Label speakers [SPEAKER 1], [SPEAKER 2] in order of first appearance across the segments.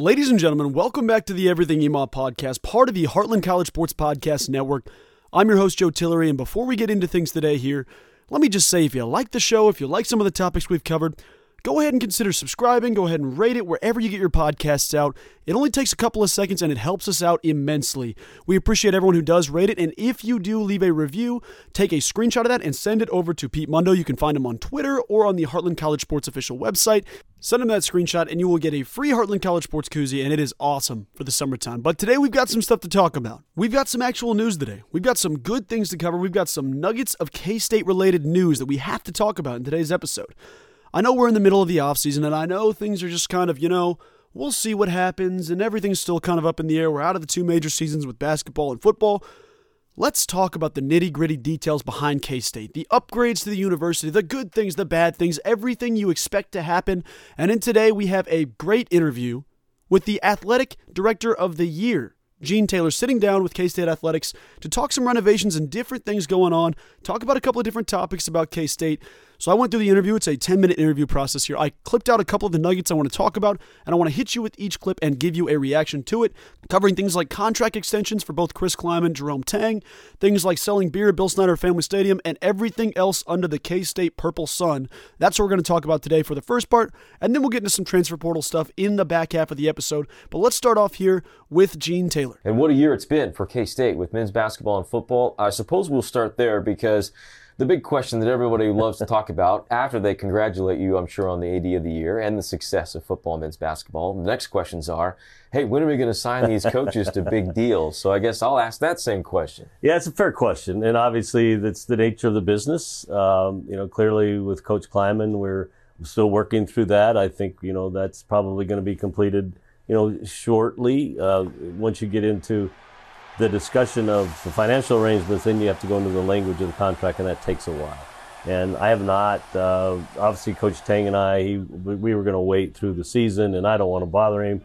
[SPEAKER 1] Ladies and gentlemen, welcome back to the Everything EMAW podcast, part of the Heartland College Sports Podcast Network. I'm your host, Joe Tillery, and before we get into things today here, let me just say if you like the show, if you like some of the topics we've covered, go ahead and consider subscribing. Go ahead and rate it wherever you get your podcasts out. It only takes a couple of seconds and it helps us out immensely. We appreciate everyone who does rate it. And if you do leave a review, take a screenshot of that and send it over to Pete Mundo. You can find him on Twitter or on the Heartland College Sports official website. Send him that screenshot and you will get a free Heartland College Sports koozie, and it is awesome for the summertime. But today we've got some stuff to talk about. We've got some actual news today. We've got some good things to cover. We've got some nuggets of K State related news that we have to talk about in today's episode. I know we're in the middle of the offseason, and I know things are just kind of, you know, we'll see what happens, and everything's still kind of up in the air. We're out of the two major seasons with basketball and football. Let's talk about the nitty gritty details behind K State, the upgrades to the university, the good things, the bad things, everything you expect to happen. And in today, we have a great interview with the athletic director of the year, Gene Taylor, sitting down with K State Athletics to talk some renovations and different things going on, talk about a couple of different topics about K State. So I went through the interview. It's a 10 minute interview process here. I clipped out a couple of the nuggets I want to talk about, and I want to hit you with each clip and give you a reaction to it, covering things like contract extensions for both Chris Klieman, Jerome Tang, things like selling beer at Bill Snyder Family Stadium, and everything else under the K State purple sun. That's what we're going to talk about today for the first part, and then we'll get into some transfer portal stuff in the back half of the episode. But let's start off here with Gene Taylor.
[SPEAKER 2] And what a year it's been for K State with men's basketball and football. I suppose we'll start there because the big question that everybody loves to talk about after they congratulate you, I'm sure, on the AD of the year and the success of football and men's basketball. The next questions are, hey, when are we going to sign these coaches to big deals? So I guess I'll ask that same question.
[SPEAKER 3] Yeah, it's a fair question, and obviously that's the nature of the business. Um, you know, clearly with Coach Klieman, we're still working through that. I think you know that's probably going to be completed, you know, shortly. Uh, once you get into the discussion of the financial arrangements, then you have to go into the language of the contract, and that takes a while. And I have not. Uh, obviously, Coach Tang and I, he, we were going to wait through the season, and I don't want to bother him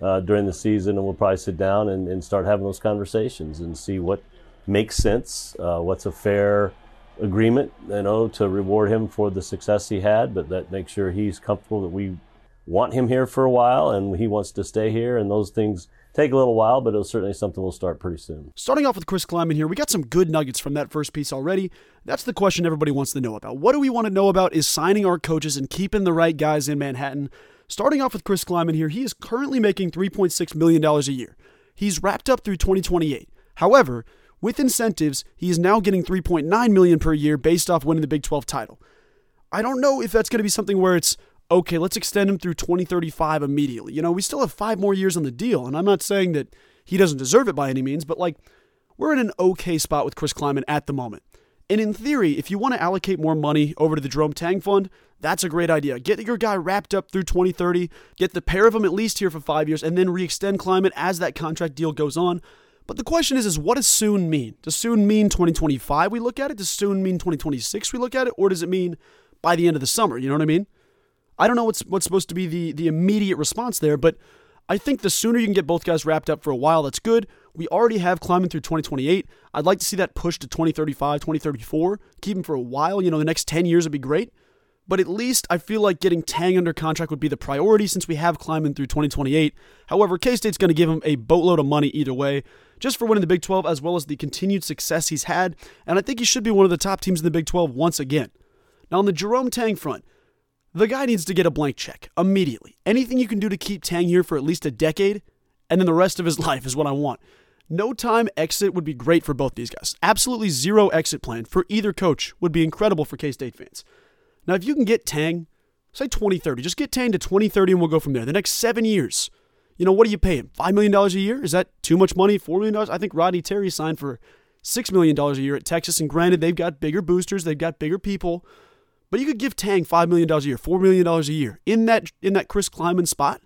[SPEAKER 3] uh, during the season, and we'll probably sit down and, and, start having those conversations and see what makes sense, uh, what's a fair agreement, you know, to reward him for the success he had, but that makes sure he's comfortable that we want him here for a while and he wants to stay here, and those things take a little while, but it'll certainly something we'll start pretty soon.
[SPEAKER 1] Starting off with Chris Klieman here, we got some good nuggets from that first piece already. That's the question everybody wants to know about. What do we want to know about is signing our coaches and keeping the right guys in Manhattan. Starting off with Chris Klieman here, he is currently making $3.6 million a year. He's wrapped up through 2028. However, with incentives, he is now getting 3.9 million per year based off winning the Big 12 title. I don't know if that's going to be something where it's okay, let's extend him through 2035 immediately. You know, we still have five more years on the deal, and I'm not saying that he doesn't deserve it by any means, but like, we're in an okay spot with Chris Klieman at the moment. And in theory, if you want to allocate more money over to the Jerome Tang Fund, that's a great idea. Get your guy wrapped up through 2030, get the pair of them at least here for five years, and then re-extend Klieman as that contract deal goes on. But the question is, is what does soon mean? Does soon mean 2025 we look at it? Does soon mean 2026 we look at it? Or does it mean by the end of the summer? You know what I mean? I don't know what's what's supposed to be the the immediate response there, but I think the sooner you can get both guys wrapped up for a while, that's good. We already have Klieman through 2028. I'd like to see that push to 2035, 2034. Keep him for a while. You know, the next 10 years would be great. But at least I feel like getting Tang under contract would be the priority since we have Klieman through 2028. However, K State's going to give him a boatload of money either way, just for winning the Big 12 as well as the continued success he's had. And I think he should be one of the top teams in the Big 12 once again. Now, on the Jerome Tang front, the guy needs to get a blank check immediately. Anything you can do to keep Tang here for at least a decade, and then the rest of his life is what I want. No time exit would be great for both these guys. Absolutely zero exit plan for either coach would be incredible for K State fans. Now, if you can get Tang, say 2030, just get Tang to 2030 and we'll go from there. The next seven years, you know, what do you pay him? $5 million a year? Is that too much money? $4 million? I think Rodney Terry signed for $6 million a year at Texas, and granted, they've got bigger boosters, they've got bigger people. But you could give Tang $5 million a year, $4 million a year in that, in that Chris Klieman spot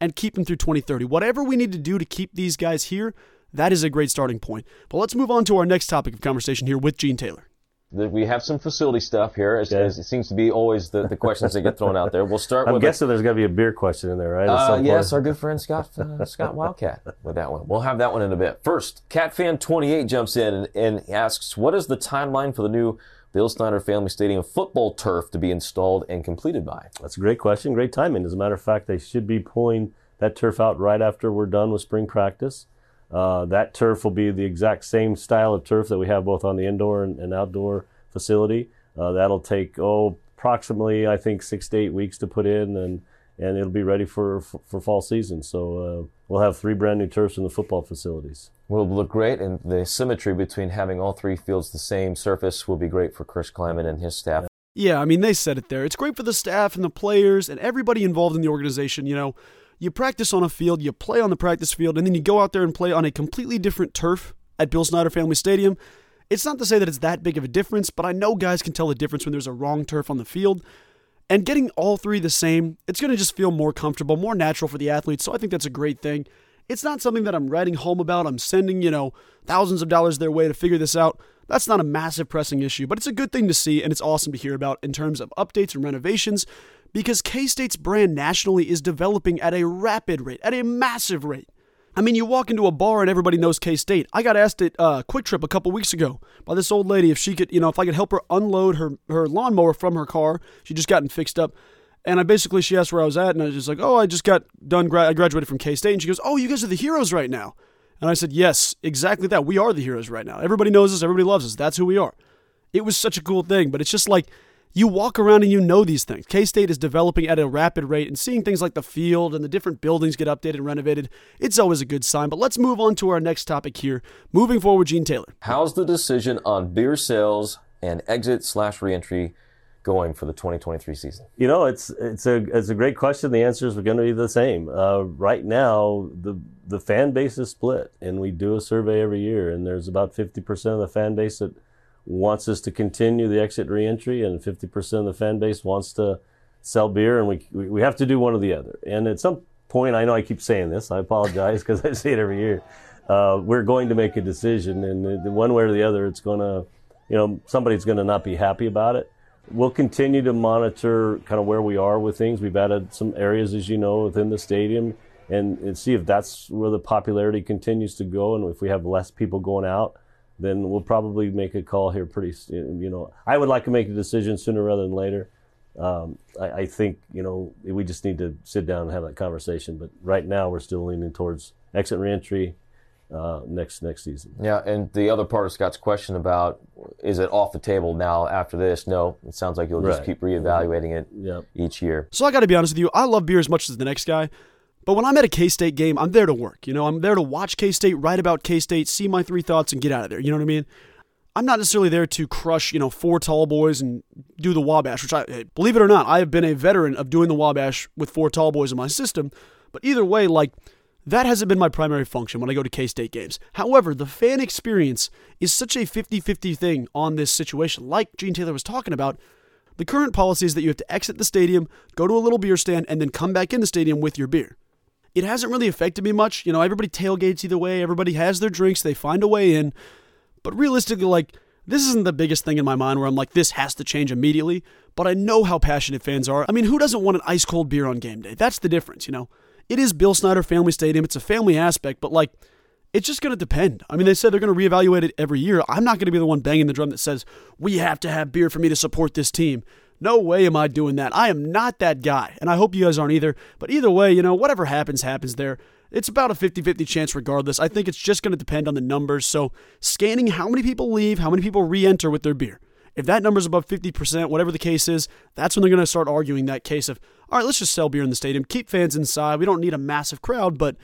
[SPEAKER 1] and keep him through 2030. Whatever we need to do to keep these guys here, that is a great starting point. But let's move on to our next topic of conversation here with Gene Taylor.
[SPEAKER 2] We have some facility stuff here, as, as it seems to be always the, the questions that get thrown out there. We'll start.
[SPEAKER 3] I'm
[SPEAKER 2] with
[SPEAKER 3] guessing a, there's got to be a beer question in there, right?
[SPEAKER 2] Uh, yes, our good friend Scott uh, Scott Wildcat with that one. We'll have that one in a bit. First, CatFan28 jumps in and, and asks, "What is the timeline for the new Bill Snyder Family Stadium football turf to be installed and completed by?
[SPEAKER 3] That's a great question. Great timing. As a matter of fact, they should be pulling that turf out right after we're done with spring practice. Uh, that turf will be the exact same style of turf that we have both on the indoor and, and outdoor facility. Uh, that'll take oh approximately I think six to eight weeks to put in, and and it'll be ready for for, for fall season. So uh, we'll have three brand new turfs in the football facilities.
[SPEAKER 2] Will look great, and the symmetry between having all three fields the same surface will be great for Chris Klieman and his staff.
[SPEAKER 1] Yeah, I mean they said it there. It's great for the staff and the players and everybody involved in the organization. You know you practice on a field, you play on the practice field, and then you go out there and play on a completely different turf at Bill Snyder Family Stadium. It's not to say that it's that big of a difference, but I know guys can tell the difference when there's a wrong turf on the field. And getting all three the same, it's going to just feel more comfortable, more natural for the athletes. So I think that's a great thing. It's not something that I'm writing home about. I'm sending, you know, thousands of dollars their way to figure this out. That's not a massive pressing issue, but it's a good thing to see and it's awesome to hear about in terms of updates and renovations because K State's brand nationally is developing at a rapid rate, at a massive rate. I mean, you walk into a bar and everybody knows K State. I got asked at uh, Kwik Trip a couple weeks ago by this old lady if she could, you know, if I could help her unload her, her lawnmower from her car. She just gotten fixed up. And I basically, she asked where I was at, and I was just like, oh, I just got done, gra- I graduated from K State. And she goes, oh, you guys are the heroes right now. And I said, yes, exactly that. We are the heroes right now. Everybody knows us, everybody loves us. That's who we are. It was such a cool thing, but it's just like, you walk around and you know these things. K State is developing at a rapid rate and seeing things like the field and the different buildings get updated and renovated. It's always a good sign. But let's move on to our next topic here. Moving forward, Gene Taylor.
[SPEAKER 2] How's the decision on beer sales and exit slash reentry going for the 2023 season?
[SPEAKER 3] You know, it's it's a it's a great question. The answers are going to be the same. Uh, right now, the the fan base is split, and we do a survey every year, and there's about 50% of the fan base that wants us to continue the exit reentry, and 50% of the fan base wants to sell beer, and we we have to do one or the other. And at some point, I know I keep saying this. I apologize because I say it every year. Uh, we're going to make a decision, and one way or the other, it's going to, you know, somebody's going to not be happy about it. We'll continue to monitor kind of where we are with things. We've added some areas, as you know, within the stadium, and, and see if that's where the popularity continues to go, and if we have less people going out then we'll probably make a call here pretty. You know, I would like to make a decision sooner rather than later. Um, I, I, think you know we just need to sit down and have that conversation. But right now, we're still leaning towards exit reentry uh, next next season.
[SPEAKER 2] Yeah, and the other part of Scott's question about is it off the table now after this? No, it sounds like you'll just right. keep reevaluating it yep. each year.
[SPEAKER 1] So I got to be honest with you, I love beer as much as the next guy. But when I'm at a K State game, I'm there to work. You know, I'm there to watch K State, write about K State, see my three thoughts, and get out of there. You know what I mean? I'm not necessarily there to crush, you know, four tall boys and do the Wabash, which I believe it or not, I have been a veteran of doing the Wabash with four tall boys in my system. But either way, like, that hasn't been my primary function when I go to K State games. However, the fan experience is such a 50 50 thing on this situation. Like Gene Taylor was talking about, the current policy is that you have to exit the stadium, go to a little beer stand, and then come back in the stadium with your beer it hasn't really affected me much. You know, everybody tailgates either way, everybody has their drinks, they find a way in. But realistically, like, this isn't the biggest thing in my mind where I'm like, this has to change immediately. But I know how passionate fans are. I mean, who doesn't want an ice cold beer on game day? That's the difference, you know? It is Bill Snyder Family Stadium, it's a family aspect, but like, it's just going to depend. I mean, they said they're going to reevaluate it every year. I'm not going to be the one banging the drum that says, we have to have beer for me to support this team. No way am I doing that. I am not that guy, and I hope you guys aren't either. But either way, you know, whatever happens, happens there. It's about a 50 50 chance regardless. I think it's just going to depend on the numbers. So, scanning how many people leave, how many people re enter with their beer. If that number's above 50%, whatever the case is, that's when they're going to start arguing that case of, all right, let's just sell beer in the stadium, keep fans inside. We don't need a massive crowd, but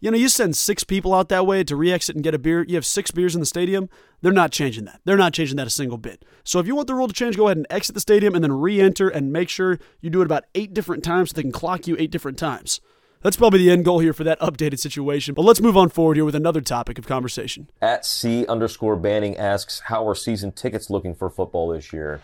[SPEAKER 1] you know, you send six people out that way to re exit and get a beer. You have six beers in the stadium. They're not changing that. They're not changing that a single bit. So if you want the rule to change, go ahead and exit the stadium and then re enter and make sure you do it about eight different times so they can clock you eight different times. That's probably the end goal here for that updated situation. But let's move on forward here with another topic of conversation.
[SPEAKER 2] At C underscore banning asks, How are season tickets looking for football this year?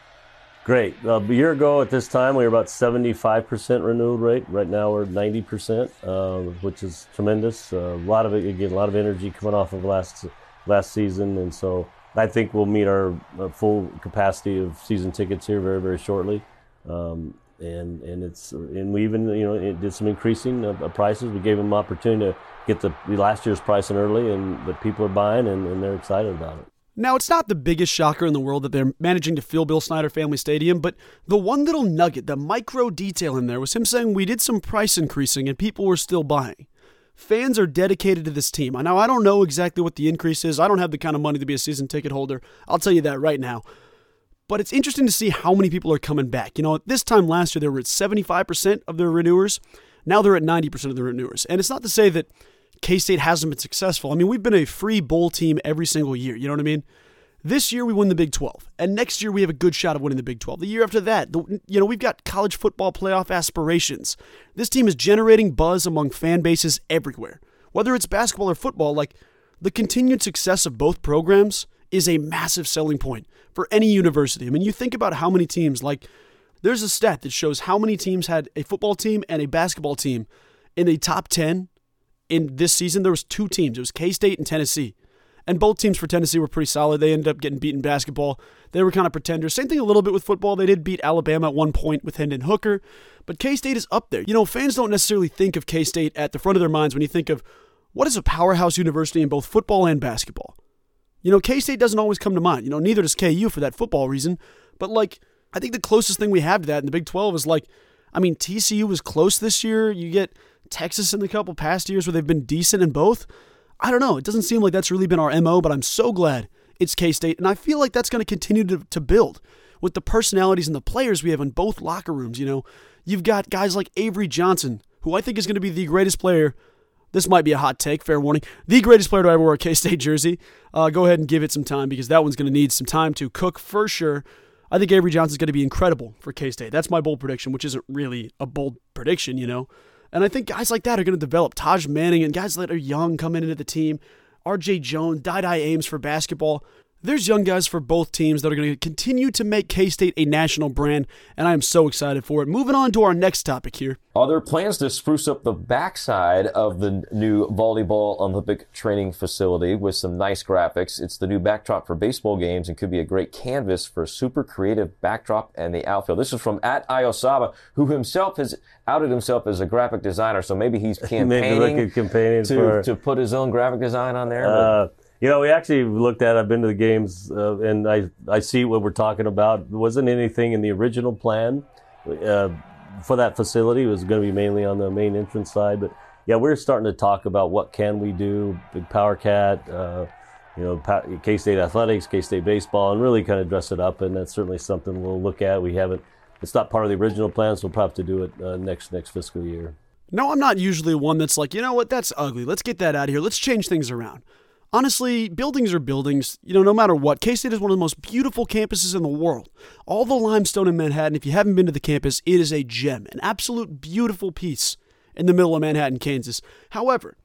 [SPEAKER 3] Great. Uh, a year ago at this time, we were about 75% renewal rate. Right now, we're 90%, uh, which is tremendous. Uh, a lot of it, again, a lot of energy coming off of last last season, and so I think we'll meet our uh, full capacity of season tickets here very, very shortly. Um, and and it's and we even you know did some increasing of, prices. We gave them opportunity to get the last year's pricing early, and the people are buying and, and they're excited about it.
[SPEAKER 1] Now, it's not the biggest shocker in the world that they're managing to fill Bill Snyder Family Stadium, but the one little nugget, the micro detail in there, was him saying we did some price increasing and people were still buying. Fans are dedicated to this team. Now, I don't know exactly what the increase is. I don't have the kind of money to be a season ticket holder. I'll tell you that right now. But it's interesting to see how many people are coming back. You know, at this time last year, they were at 75% of their renewers. Now they're at 90% of the renewers. And it's not to say that K State hasn't been successful. I mean, we've been a free bowl team every single year. You know what I mean? This year we win the Big 12, and next year we have a good shot of winning the Big 12. The year after that, the, you know, we've got college football playoff aspirations. This team is generating buzz among fan bases everywhere. Whether it's basketball or football, like the continued success of both programs is a massive selling point for any university. I mean, you think about how many teams like there's a stat that shows how many teams had a football team and a basketball team in the top 10 in this season. There was two teams. It was K-State and Tennessee. And both teams for Tennessee were pretty solid. They ended up getting beaten basketball. They were kind of pretenders. Same thing a little bit with football. They did beat Alabama at one point with Hendon Hooker, but K State is up there. You know, fans don't necessarily think of K State at the front of their minds when you think of what is a powerhouse university in both football and basketball. You know, K State doesn't always come to mind. You know, neither does KU for that football reason. But like, I think the closest thing we have to that in the Big 12 is like, I mean, TCU was close this year. You get Texas in the couple past years where they've been decent in both. I don't know. It doesn't seem like that's really been our MO, but I'm so glad it's K State. And I feel like that's going to continue to, to build with the personalities and the players we have in both locker rooms. You know, you've got guys like Avery Johnson, who I think is going to be the greatest player. This might be a hot take, fair warning. The greatest player to ever wear a K State jersey. Uh, go ahead and give it some time because that one's going to need some time to cook for sure. I think Avery Johnson's going to be incredible for K State. That's my bold prediction, which isn't really a bold prediction, you know. And I think guys like that are going to develop. Taj Manning and guys that are young coming into the team. RJ Jones, Dai Ames for basketball. There's young guys for both teams that are going to continue to make K State a national brand, and I am so excited for it. Moving on to our next topic here.
[SPEAKER 2] Are there plans to spruce up the backside of the new volleyball Olympic training facility with some nice graphics? It's the new backdrop for baseball games and could be a great canvas for a super creative backdrop and the outfield. This is from at Iosaba, who himself has outed himself as a graphic designer, so maybe he's campaigning,
[SPEAKER 3] maybe campaigning
[SPEAKER 2] to,
[SPEAKER 3] for...
[SPEAKER 2] to put his own graphic design on there.
[SPEAKER 3] Uh, you know, we actually looked at. I've been to the games, uh, and I I see what we're talking about. There wasn't anything in the original plan uh, for that facility. It was going to be mainly on the main entrance side, but yeah, we're starting to talk about what can we do. Big Power Cat, uh, you know, K State athletics, K State baseball, and really kind of dress it up. And that's certainly something we'll look at. We haven't. It's not part of the original plan, so we'll probably have to do it uh, next next fiscal year.
[SPEAKER 1] No, I'm not usually one that's like, you know what, that's ugly. Let's get that out of here. Let's change things around honestly, buildings are buildings. You know, no matter what, K State is one of the most beautiful campuses in the world. All the limestone in Manhattan, if you haven't been to the campus, it is a gem, an absolute beautiful piece in the middle of Manhattan, Kansas. However,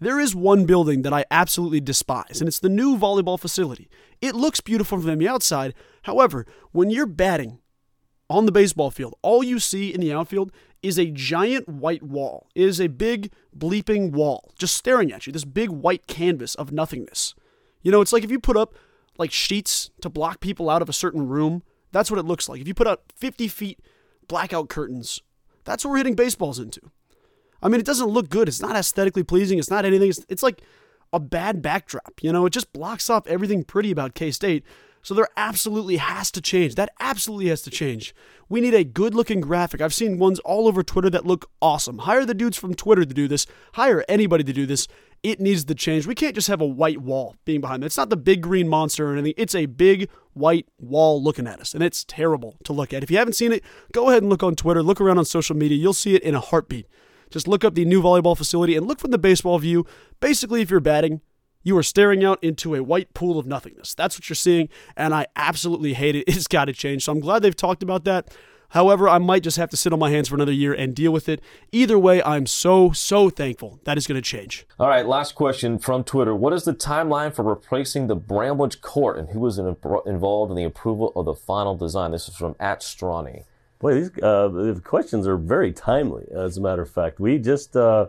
[SPEAKER 1] there is one building that I absolutely despise, and it's the new volleyball facility. It looks beautiful from the outside. However, when you're batting on the baseball field, all you see in the outfield is a giant white wall. It is a big bleeping wall just staring at you, this big white canvas of nothingness. You know, it's like if you put up like sheets to block people out of a certain room, that's what it looks like. If you put up 50 feet blackout curtains, that's what we're hitting baseballs into. I mean, it doesn't look good. It's not aesthetically pleasing. It's not anything. It's, it's like a bad backdrop. You know, it just blocks off everything pretty about K State. So there absolutely has to change. That absolutely has to change. We need a good looking graphic. I've seen ones all over Twitter that look awesome. Hire the dudes from Twitter to do this. Hire anybody to do this. It needs to change. We can't just have a white wall being behind it. It's not the big green monster or anything. It's a big white wall looking at us, and it's terrible to look at. If you haven't seen it, go ahead and look on Twitter. Look around on social media. You'll see it in a heartbeat. Just look up the new volleyball facility and look from the baseball view. Basically, if you're batting, you are staring out into a white pool of nothingness. That's what you're seeing, and I absolutely hate it. It's got to change. So I'm glad they've talked about that. However, I might just have to sit on my hands for another year and deal with it. Either way, I'm so, so thankful that is going to change.
[SPEAKER 2] All right, last question from Twitter. What is the timeline for replacing the Bramlage Court, and who was involved in the approval of the final design? This is from at Strawny.
[SPEAKER 3] Boy, these uh, the questions are very timely, as a matter of fact. We just. Uh,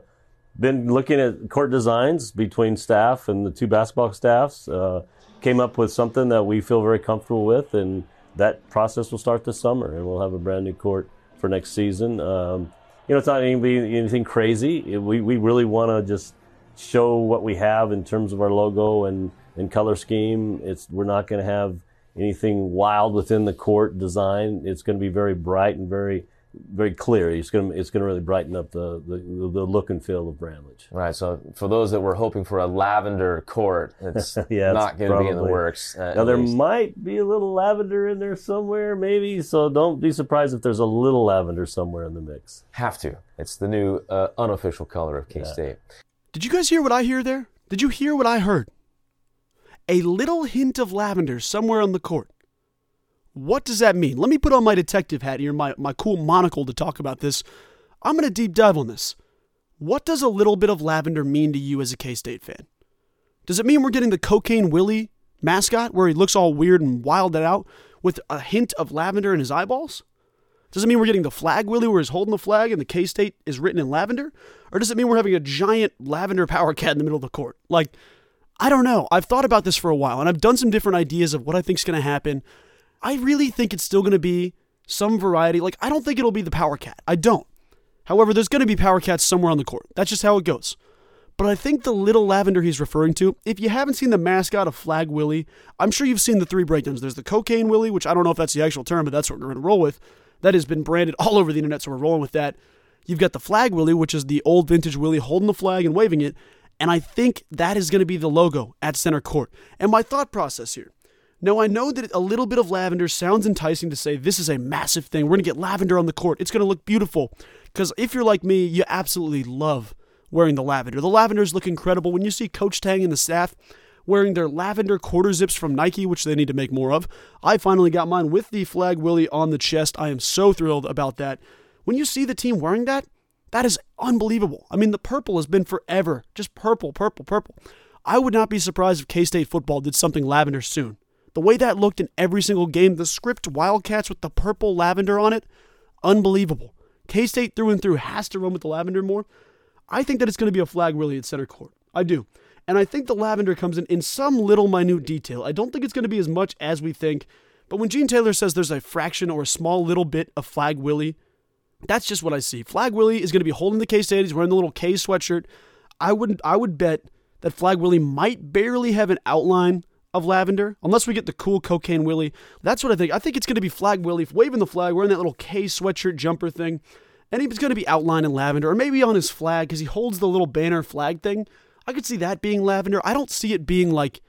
[SPEAKER 3] been looking at court designs between staff and the two basketball staffs. Uh, came up with something that we feel very comfortable with, and that process will start this summer, and we'll have a brand new court for next season. Um, you know, it's not anything, anything crazy. We we really want to just show what we have in terms of our logo and and color scheme. It's we're not going to have anything wild within the court design. It's going to be very bright and very very clear. It's going to it's going to really brighten up the, the, the look and feel of Bramlage.
[SPEAKER 2] Right. So for those that were hoping for a lavender court, it's
[SPEAKER 3] Yeah,
[SPEAKER 2] not
[SPEAKER 3] it's
[SPEAKER 2] going to be in the works. uh,
[SPEAKER 3] Now there
[SPEAKER 2] least.
[SPEAKER 3] might be a little lavender in there somewhere, maybe. So don't be surprised if there's a little lavender somewhere in the mix.
[SPEAKER 2] have to. It's the new uh, unofficial color of K State.
[SPEAKER 1] Did you guys hear what I hear there? Did you hear what I heard? A little hint of lavender somewhere on the court. What does that mean? Let me put on my detective hat here, my, my cool monocle to talk about this. I'm going to deep dive on this. What does a little bit of lavender mean to you as a K State fan? Does it mean we're getting the Cocaine Willie mascot where he looks all weird and wilded out with a hint of lavender in his eyeballs? Does it mean we're getting the flag Willie where he's holding the flag and the K State is written in lavender? Or does it mean we're having a giant lavender power cat in the middle of the court? Like, I don't know. I've thought about this for a while and I've done some different ideas of what I think's going to happen. I really think it's still going to be some variety. Like, I don't think it'll be the power cat. I don't. However, there's going to be power cats somewhere on the court. That's just how it goes. But I think the little lavender he's referring to, if you haven't seen the mascot of Flag Willie, I'm sure you've seen the three breakdowns. There's the Cocaine Willie, which I don't know if that's the actual term, but that's what we're going to roll with. That has been branded all over the internet, so we're rolling with that. You've got the Flag Willie, which is the old vintage Willie holding the flag and waving it. And I think that is going to be the logo at center court. And my thought process here. Now, I know that a little bit of lavender sounds enticing to say this is a massive thing. We're going to get lavender on the court. It's going to look beautiful. Because if you're like me, you absolutely love wearing the lavender. The lavenders look incredible. When you see Coach Tang and the staff wearing their lavender quarter zips from Nike, which they need to make more of, I finally got mine with the Flag Willie on the chest. I am so thrilled about that. When you see the team wearing that, that is unbelievable. I mean, the purple has been forever just purple, purple, purple. I would not be surprised if K State football did something lavender soon. The way that looked in every single game, the script Wildcats with the purple lavender on it, unbelievable. K State through and through has to run with the lavender more. I think that it's going to be a Flag Willie at center court. I do. And I think the lavender comes in in some little minute detail. I don't think it's going to be as much as we think. But when Gene Taylor says there's a fraction or a small little bit of flag Willie, that's just what I see. Flag Willie is going to be holding the K State. He's wearing the little K sweatshirt. I would I would bet that Flag Willie might barely have an outline of lavender, unless we get the cool cocaine Willie. That's what I think. I think it's going to be Flag Willie waving the flag, wearing that little K sweatshirt jumper thing, and he's going to be outlined in lavender, or maybe on his flag because he holds the little banner flag thing. I could see that being lavender. I don't see it being like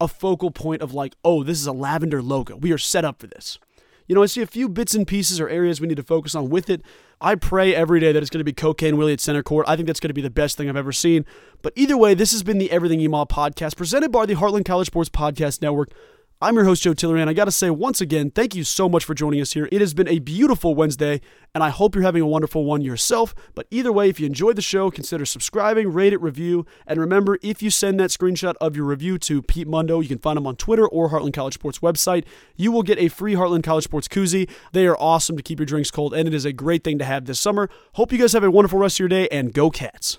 [SPEAKER 1] a focal point of like, oh, this is a lavender logo. We are set up for this. You know, I see a few bits and pieces or areas we need to focus on with it. I pray every day that it's going to be Cocaine Willie at center court. I think that's going to be the best thing I've ever seen. But either way, this has been the Everything EMAW podcast presented by the Heartland College Sports Podcast Network. I'm your host, Joe Tillery, and I got to say once again, thank you so much for joining us here. It has been a beautiful Wednesday, and I hope you're having a wonderful one yourself. But either way, if you enjoyed the show, consider subscribing, rate it, review, and remember, if you send that screenshot of your review to Pete Mundo, you can find him on Twitter or Heartland College Sports website. You will get a free Heartland College Sports koozie. They are awesome to keep your drinks cold, and it is a great thing to have this summer. Hope you guys have a wonderful rest of your day, and go Cats.